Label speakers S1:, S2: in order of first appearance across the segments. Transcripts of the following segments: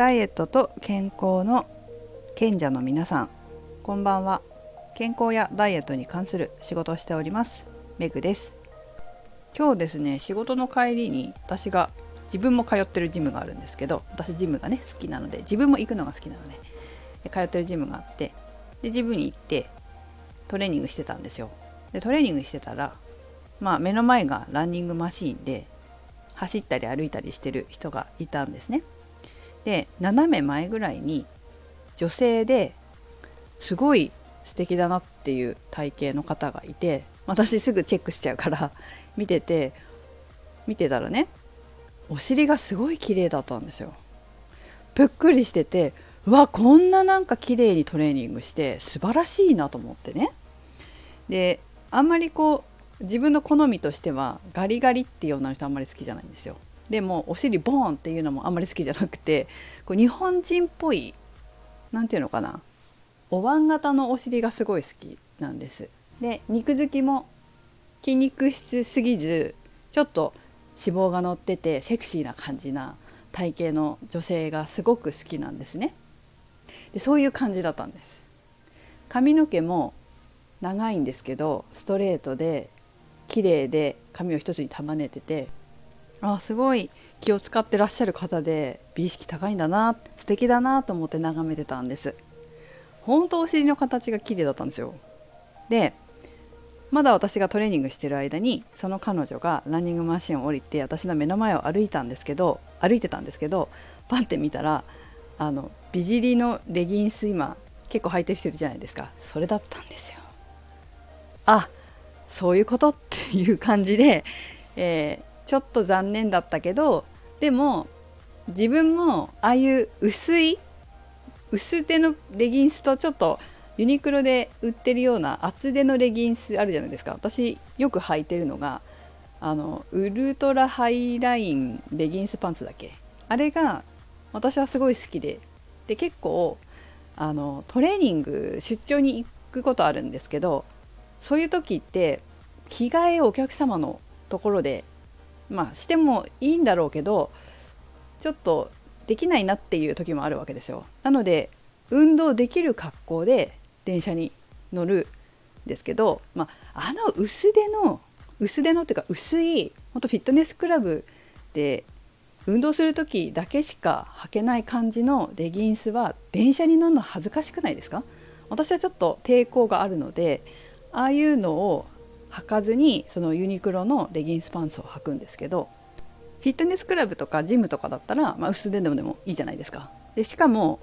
S1: ダイエットと健康の賢者の皆さん。こんばんは。健康やダイエットに関する仕事をしております。メグです。今日ですね仕事の帰りに私が自分も通ってるジムがあるんですけど私ジムがね好きなので自分も行くのが好きなので通ってるジムがあってでジムに行ってトレーニングしてたんですよ。でトレーニングしてたらまあ目の前がランニングマシーンで走ったり歩いたりしてる人がいたんですね。で斜め前ぐらいに女性ですごい素敵だなっていう体型の方がいて私すぐチェックしちゃうから 見てて見てたらねお尻がすごい綺麗だったんですよ。ぷっくりしててうわこんななんか綺麗にトレーニングして素晴らしいなと思ってね。であんまりこう自分の好みとしてはガリガリっていう女の人あんまり好きじゃないんですよ。でもお尻ボーンっていうのもあんまり好きじゃなくてこう日本人っぽい何て言うのかなお椀型のお尻がすごい好きなんです。で肉付きも筋肉質すぎずちょっと脂肪が乗っててセクシーな感じな体型の女性がすごく好きなんですね。でそういう感じだったんです。髪の毛も長いんですけどストレートで綺麗で髪を一つに束ねててあすごい気を使ってらっしゃる方で美意識高いんだな素敵だなと思って眺めてたんです。本当お尻の形が綺麗だったんですよ。でまだ私がトレーニングしてる間にその彼女がランニングマシンを降りて私の目の前を歩いたんですけど歩いてたんですけどパッて見たらあの美尻のレギンス今結構履いてる人いるじゃないですか。それだったんですよ。あそういうことっていう感じで、えーちょっと残念だったけどでも自分もああいう薄い薄手のレギンスとちょっとユニクロで売ってるような厚手のレギンスあるじゃないですか。私よく履いてるのがあのウルトラハイラインレギンスパンツだけ？あれが私はすごい好きで。で結構あのトレーニング出張に行くことあるんですけどそういう時って着替えをお客様のところでまあしてもいいんだろうけどちょっとできないなっていう時もあるわけですよ。なので運動できる格好で電車に乗るんですけど、まあ、あの薄手の薄手のっていうか薄いほんとフィットネスクラブで運動する時だけしか履けない感じのレギンスは電車に乗るの恥ずかしくないですか？私はちょっと抵抗があるのでああいうのを履かずにそのユニクロのレギンスパンツを履くんですけどフィットネスクラブとかジムとかだったら、まあ、薄手でもでもいいじゃないですか。でしかも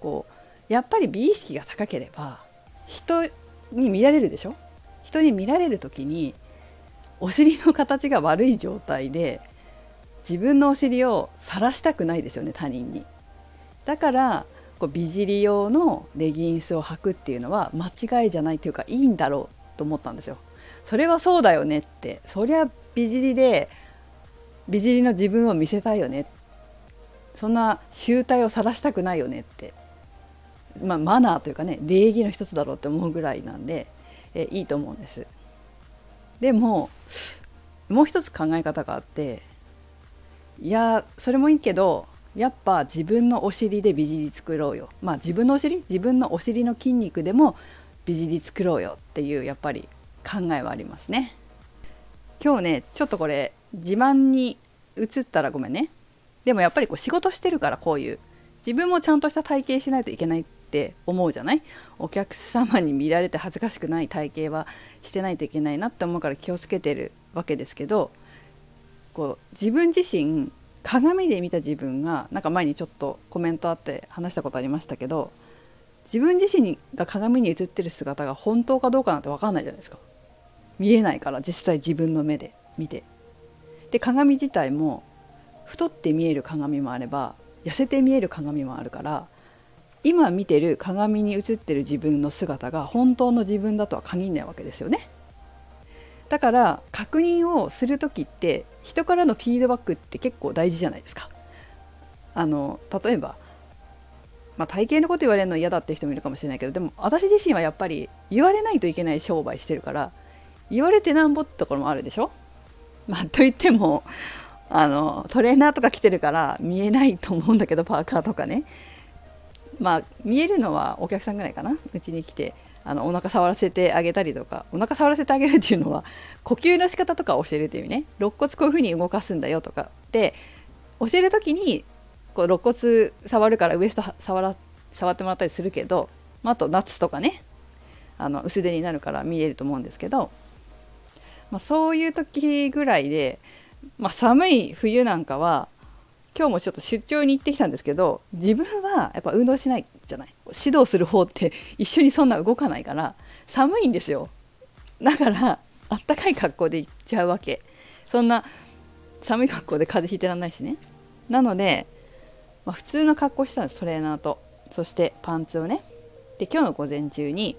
S1: こうやっぱり美意識が高ければ人に見られるでしょ？人に見られる時にお尻の形が悪い状態で自分のお尻を晒したくないですよね他人に。だからこう美尻用のレギンスを履くっていうのは間違いじゃないというかいいんだろうと思ったんですよ。それはそうだよねって。そりゃ美尻で美尻の自分を見せたいよね。そんな醜態を晒したくないよねって、まあ、マナーというかね礼儀の一つだろうって思うぐらいなんでえいいと思うんです。でももう一つ考え方があっていやそれもいいけどやっぱ自分のお尻で美尻作ろうよ。まあ自分のお尻？自分のお尻の筋肉でも美尻作ろうよっていうやっぱり考えはありますね。今日ねちょっとこれ自慢に移ったらごめんね。でもやっぱりこう仕事してるからこういう。自分もちゃんとした体型しないといけないって思うじゃない？お客様に見られて恥ずかしくない体型はしてないといけないなって思うから気をつけてるわけですけどこう自分自身鏡で見た自分がなんか前にちょっとコメントあって話したことありましたけど自分自身が鏡に映ってる姿が本当かどうかなんて分かんないじゃないですか。見えないから実際自分の目で見て。で鏡自体も太って見える鏡もあれば痩せて見える鏡もあるから今見てる鏡に映ってる自分の姿が本当の自分だとは限らないわけですよね。だから確認をする時って人からのフィードバックって結構大事じゃないですか。あの例えばまあ、体型のこと言われるの嫌だって人もいるかもしれないけどでも私自身はやっぱり言われないといけない商売してるから言われてなんぼってところもあるでしょ？まあといってもあのトレーナーとか着てるから見えないと思うんだけどパーカーとかね。まあ見えるのはお客さんぐらいかな？うちに来てあのお腹触らせてあげたりとかお腹触らせてあげるっていうのは呼吸の仕方とかを教えるっていうね。肋骨こういう風に動かすんだよとか。で教える時にこう肋骨触るからウエスト触ら触ってもらったりするけど、まあ、あと夏とかね。あの薄手になるから見えると思うんですけど、まあ、そういう時ぐらいで、まあ、寒い冬なんかは今日もちょっと出張に行ってきたんですけど自分はやっぱ運動しないじゃない。指導する方って一緒にそんな動かないから寒いんですよ。だからあったかい格好で行っちゃうわけ。そんな寒い格好で風邪ひいてらんないしね。なので、まあ、普通の格好してたんです。トレーナーと。そしてパンツをね。で今日の午前中に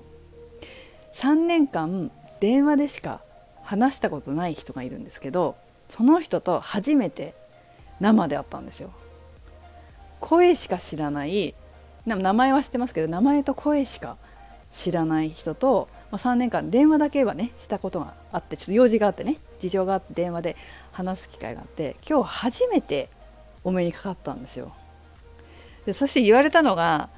S1: 3年間電話でしか話したことない人がいるんですけどその人と初めて生で会ったんですよ。声しか知らない名前は知ってますけど名前と声しか知らない人と、まあ、3年間電話だけはねしたことがあってちょっと用事があってね事情があって電話で話す機会があって今日初めてお目にかかったんですよ。でそして言われたのが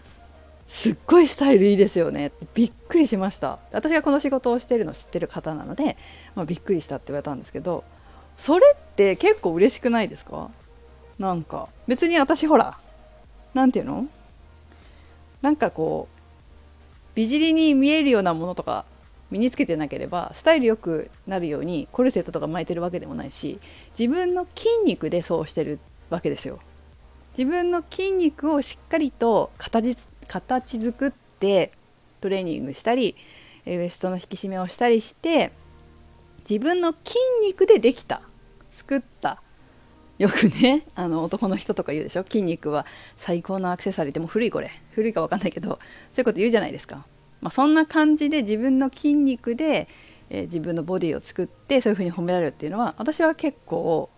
S1: すっごいスタイルいいですよね。びっくりしました。私がこの仕事をしているの知ってる方なので、まあ、びっくりしたって言われたんですけどそれって結構嬉しくないですか？なんか別に私ほら何て言うの？なんかこう美尻に見えるようなものとか身につけてなければスタイル良くなるようにコルセットとか巻いてるわけでもないし自分の筋肉でそうしてるわけですよ。自分の筋肉をしっかりと形形作ってトレーニングしたりウエストの引き締めをしたりして自分の筋肉でできた作った。よくねあの男の人とか言うでしょ？筋肉は最高のアクセサリーでも古いこれ。古いか分かんないけどそういうこと言うじゃないですか、まあ、そんな感じで自分の筋肉で、えー、自分のボディを作ってそういうふうに褒められるっていうのは私は結構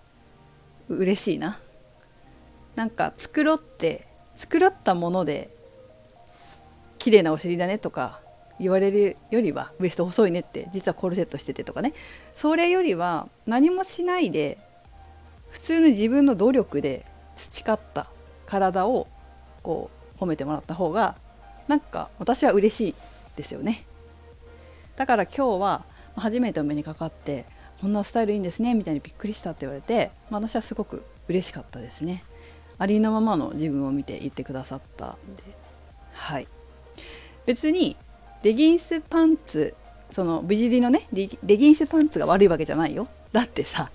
S1: 嬉しいな。なんか繕って繕ったもので綺麗なお尻だねとか言われるよりはウエスト細いねって実はコルセットしててとかね。それよりは何もしないで普通の自分の努力で培った体をこう褒めてもらった方がなんか私は嬉しいですよね。だから今日は初めてお目にかかってこんなスタイルいいんですねみたいにびっくりしたって言われて、まあ、私はすごく嬉しかったですね。ありのままの自分を見て言ってくださったんで。はい。別にレギンスパンツその美尻のねレギンスパンツが悪いわけじゃないよだってさ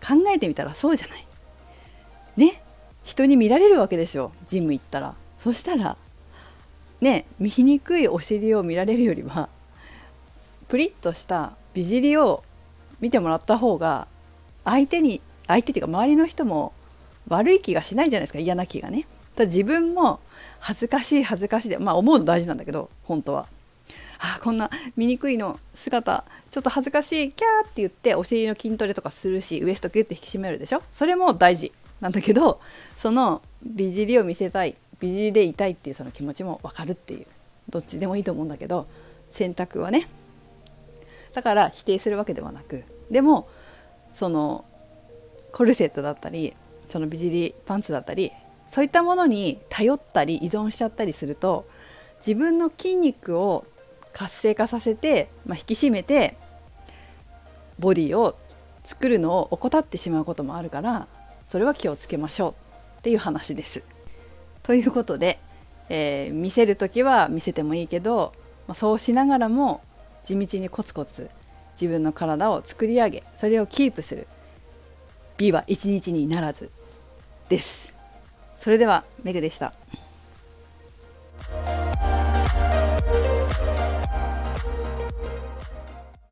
S1: 考えてみたらそうじゃない。ね人に見られるわけですよジム行ったら。そしたらね見にくいお尻を見られるよりはプリッとした美尻を見てもらった方が相手に相手っていうか周りの人も悪い気がしないじゃないですか嫌な気がね。だ自分も恥ずかしい恥ずかしいでまあ思うの大事なんだけど本当は。あこんな醜いの姿ちょっと恥ずかしいキャーって言ってお尻の筋トレとかするしウエストギュッて引き締めるでしょ？それも大事なんだけどその美尻を見せたい美尻でいたいっていうその気持ちも分かるっていう。どっちでもいいと思うんだけど選択はね。だから否定するわけではなくでもそのコルセットだったりその美尻パンツだったりそういったものに頼ったり依存しちゃったりすると自分の筋肉を活性化させて、まあ、引き締めてボディを作るのを怠ってしまうこともあるからそれは気をつけましょうっていう話です。ということで、えー、見せる時は見せてもいいけど、まあ、そうしながらも地道にコツコツ自分の体を作り上げそれをキープする美は一日にならずです。それではメグでした。